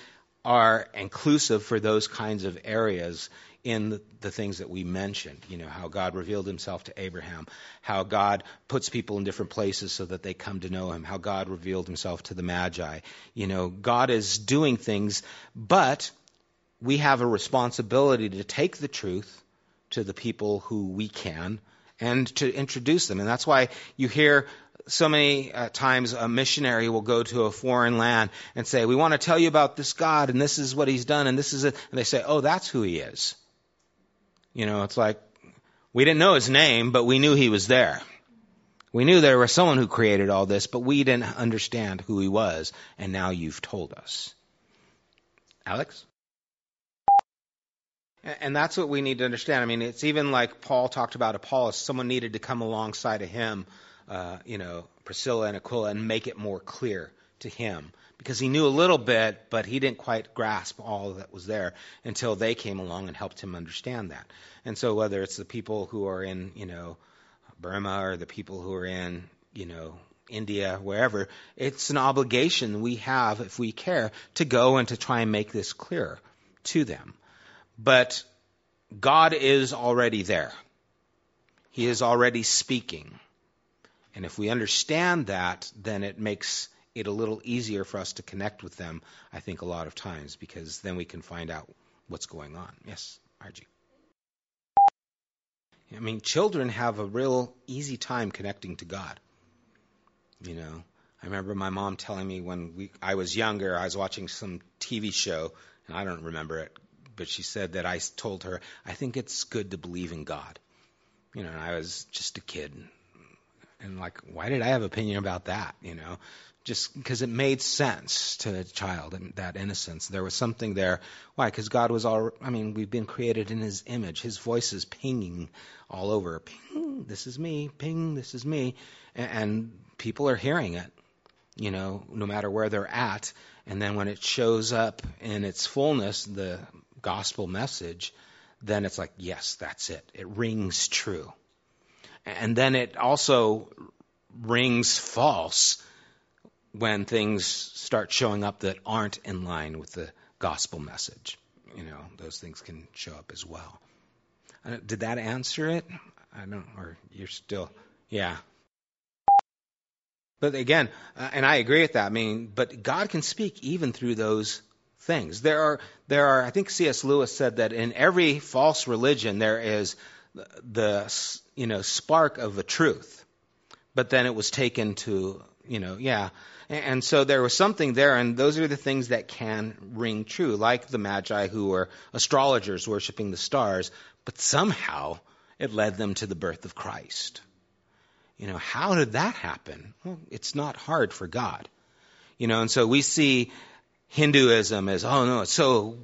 are inclusive for those kinds of areas in the, the, things that we mentioned. You know, how God revealed himself to Abraham, how God puts people in different places so that they come to know him, how God revealed himself to the Magi. You know, God is doing things, but we have a responsibility to take the truth to the people who we can and to introduce them. And that's why you hear so many uh, times a missionary will go to a foreign land and say, We want to tell you about this God, and this is what he's done, and this is it. And they say, Oh, that's who he is. You know, it's like we didn't know his name, but we knew he was there. We knew there was someone who created all this, but we didn't understand who he was, and now you've told us. Alex? And that's what we need to understand. I mean, it's even like Paul talked about Apollos. Someone needed to come alongside of him, uh, you know, Priscilla and Aquila, and make it more clear to him because he knew a little bit, but he didn't quite grasp all that was there until they came along and helped him understand that. And so, whether it's the people who are in, you know, Burma or the people who are in, you know, India, wherever, it's an obligation we have, if we care, to go and to try and make this clear to them. But God is already there. He is already speaking. And if we understand that, then it makes it a little easier for us to connect with them, I think, a lot of times, because then we can find out what's going on. Yes, Archie. I mean, children have a real easy time connecting to God. You know, I remember my mom telling me when we, I was younger, I was watching some TV show, and I don't remember it, but she said that I told her, I think it's good to believe in God. You know, I was just a kid. And like, why did I have opinion about that? You know, just because it made sense to a child and that innocence. There was something there. Why? Because God was all. I mean, we've been created in His image. His voice is pinging all over. Ping, this is me. Ping, this is me. And, and people are hearing it. You know, no matter where they're at. And then when it shows up in its fullness, the gospel message, then it's like, yes, that's it. It rings true. And then it also rings false when things start showing up that aren't in line with the gospel message. You know, those things can show up as well. Uh, did that answer it? I don't, or you're still, yeah. But again, uh, and I agree with that. I mean, but God can speak even through those things. There are, there are. I think C.S. Lewis said that in every false religion there is the, you know, spark of a truth, but then it was taken to, you know, yeah. And so there was something there, and those are the things that can ring true, like the Magi who were astrologers worshiping the stars, but somehow it led them to the birth of Christ. You know, how did that happen? Well, it's not hard for God. You know, and so we see Hinduism as, oh no, it's so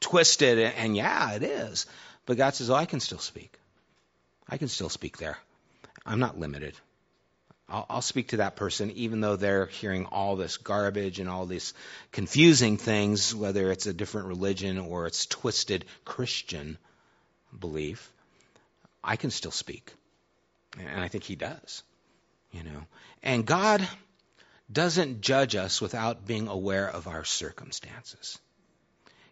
twisted, and yeah, it is. But God says, oh, I can still speak. I can still speak there. I'm not limited. I'll, I'll, speak to that person even though they're hearing all this garbage and all these confusing things, whether it's a different religion or it's twisted Christian belief. I can still speak. And I think he does. You know. And God doesn't judge us without being aware of our circumstances.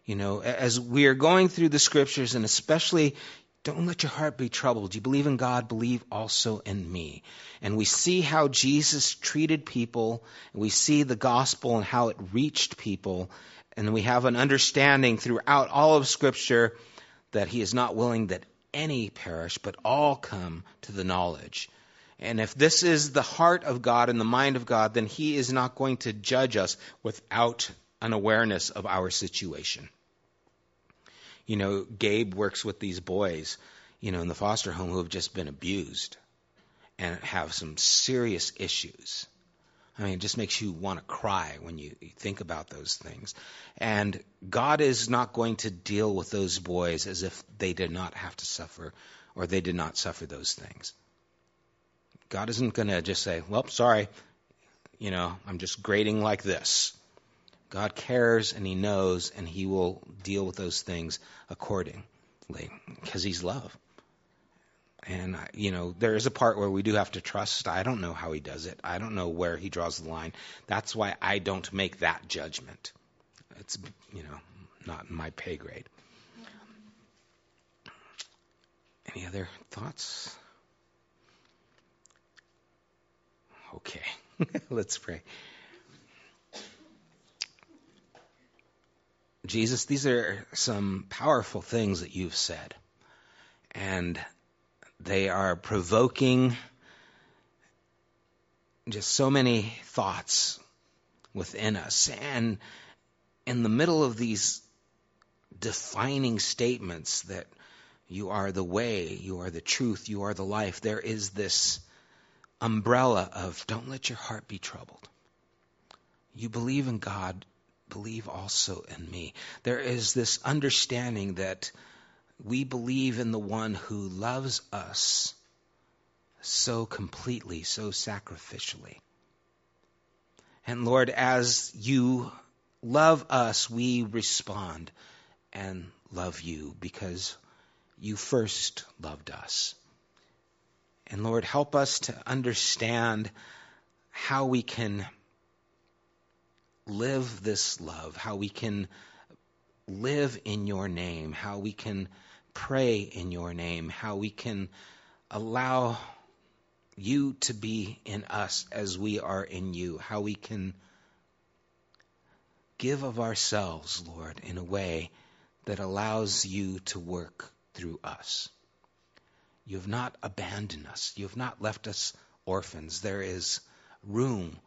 You know, as we are going through the scriptures, and especially don't let your heart be troubled. You believe in God, believe also in me. And we see how Jesus treated people, and we see the gospel and how it reached people, and we have an understanding throughout all of Scripture that He is not willing that any perish, but all come to the knowledge. And if this is the heart of God and the mind of God, then He is not going to judge us without an awareness of our situation. You know, Gabe works with these boys, you know, in the foster home who have just been abused and have some serious issues. I mean, it just makes you want to cry when you think about those things. And God is not going to deal with those boys as if they did not have to suffer or they did not suffer those things. God isn't going to just say, well, sorry, you know, I'm just grading like this. God cares and He knows, and He will deal with those things accordingly because He's love. And, you know, there is a part where we do have to trust. I don't know how He does it, I don't know where He draws the line. That's why I don't make that judgment. It's, you know, not in my pay grade. Any other thoughts? Okay, let's pray. Jesus, these are some powerful things that you've said. And they are provoking just so many thoughts within us. And in the middle of these defining statements that you are the way, you are the truth, you are the life, there is this umbrella of don't let your heart be troubled. You believe in God, believe also in me. There is this understanding that we believe in the one who loves us so completely, so sacrificially. And Lord, as you love us, we respond and love you because you first loved us. And Lord, help us to understand how we can live this love, how we can live in your name, how we can pray in your name, how we can allow you to be in us as we are in you, how we can give of ourselves, Lord, in a way that allows you to work through us. You have not abandoned us. You have not left us orphans. There is room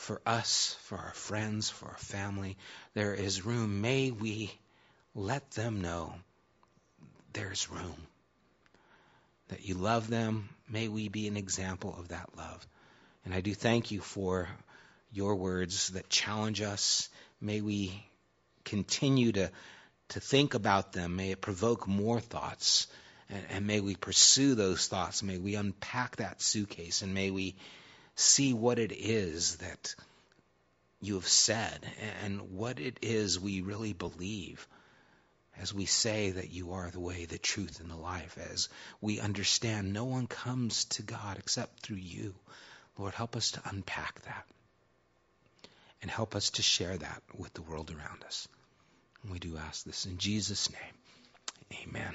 for us, for our friends, for our family. There is room. May we let them know there's room. That you love them. May we be an example of that love. And I do thank you for your words that challenge us. May we continue to, to think about them. May it provoke more thoughts. And, and may we pursue those thoughts. May we unpack that suitcase and may we see what it is that you have said and what it is we really believe as we say that you are the way, the truth, and the life, as we understand no one comes to God except through you. Lord, help us to unpack that and help us to share that with the world around us. We do ask this in Jesus' name. Amen.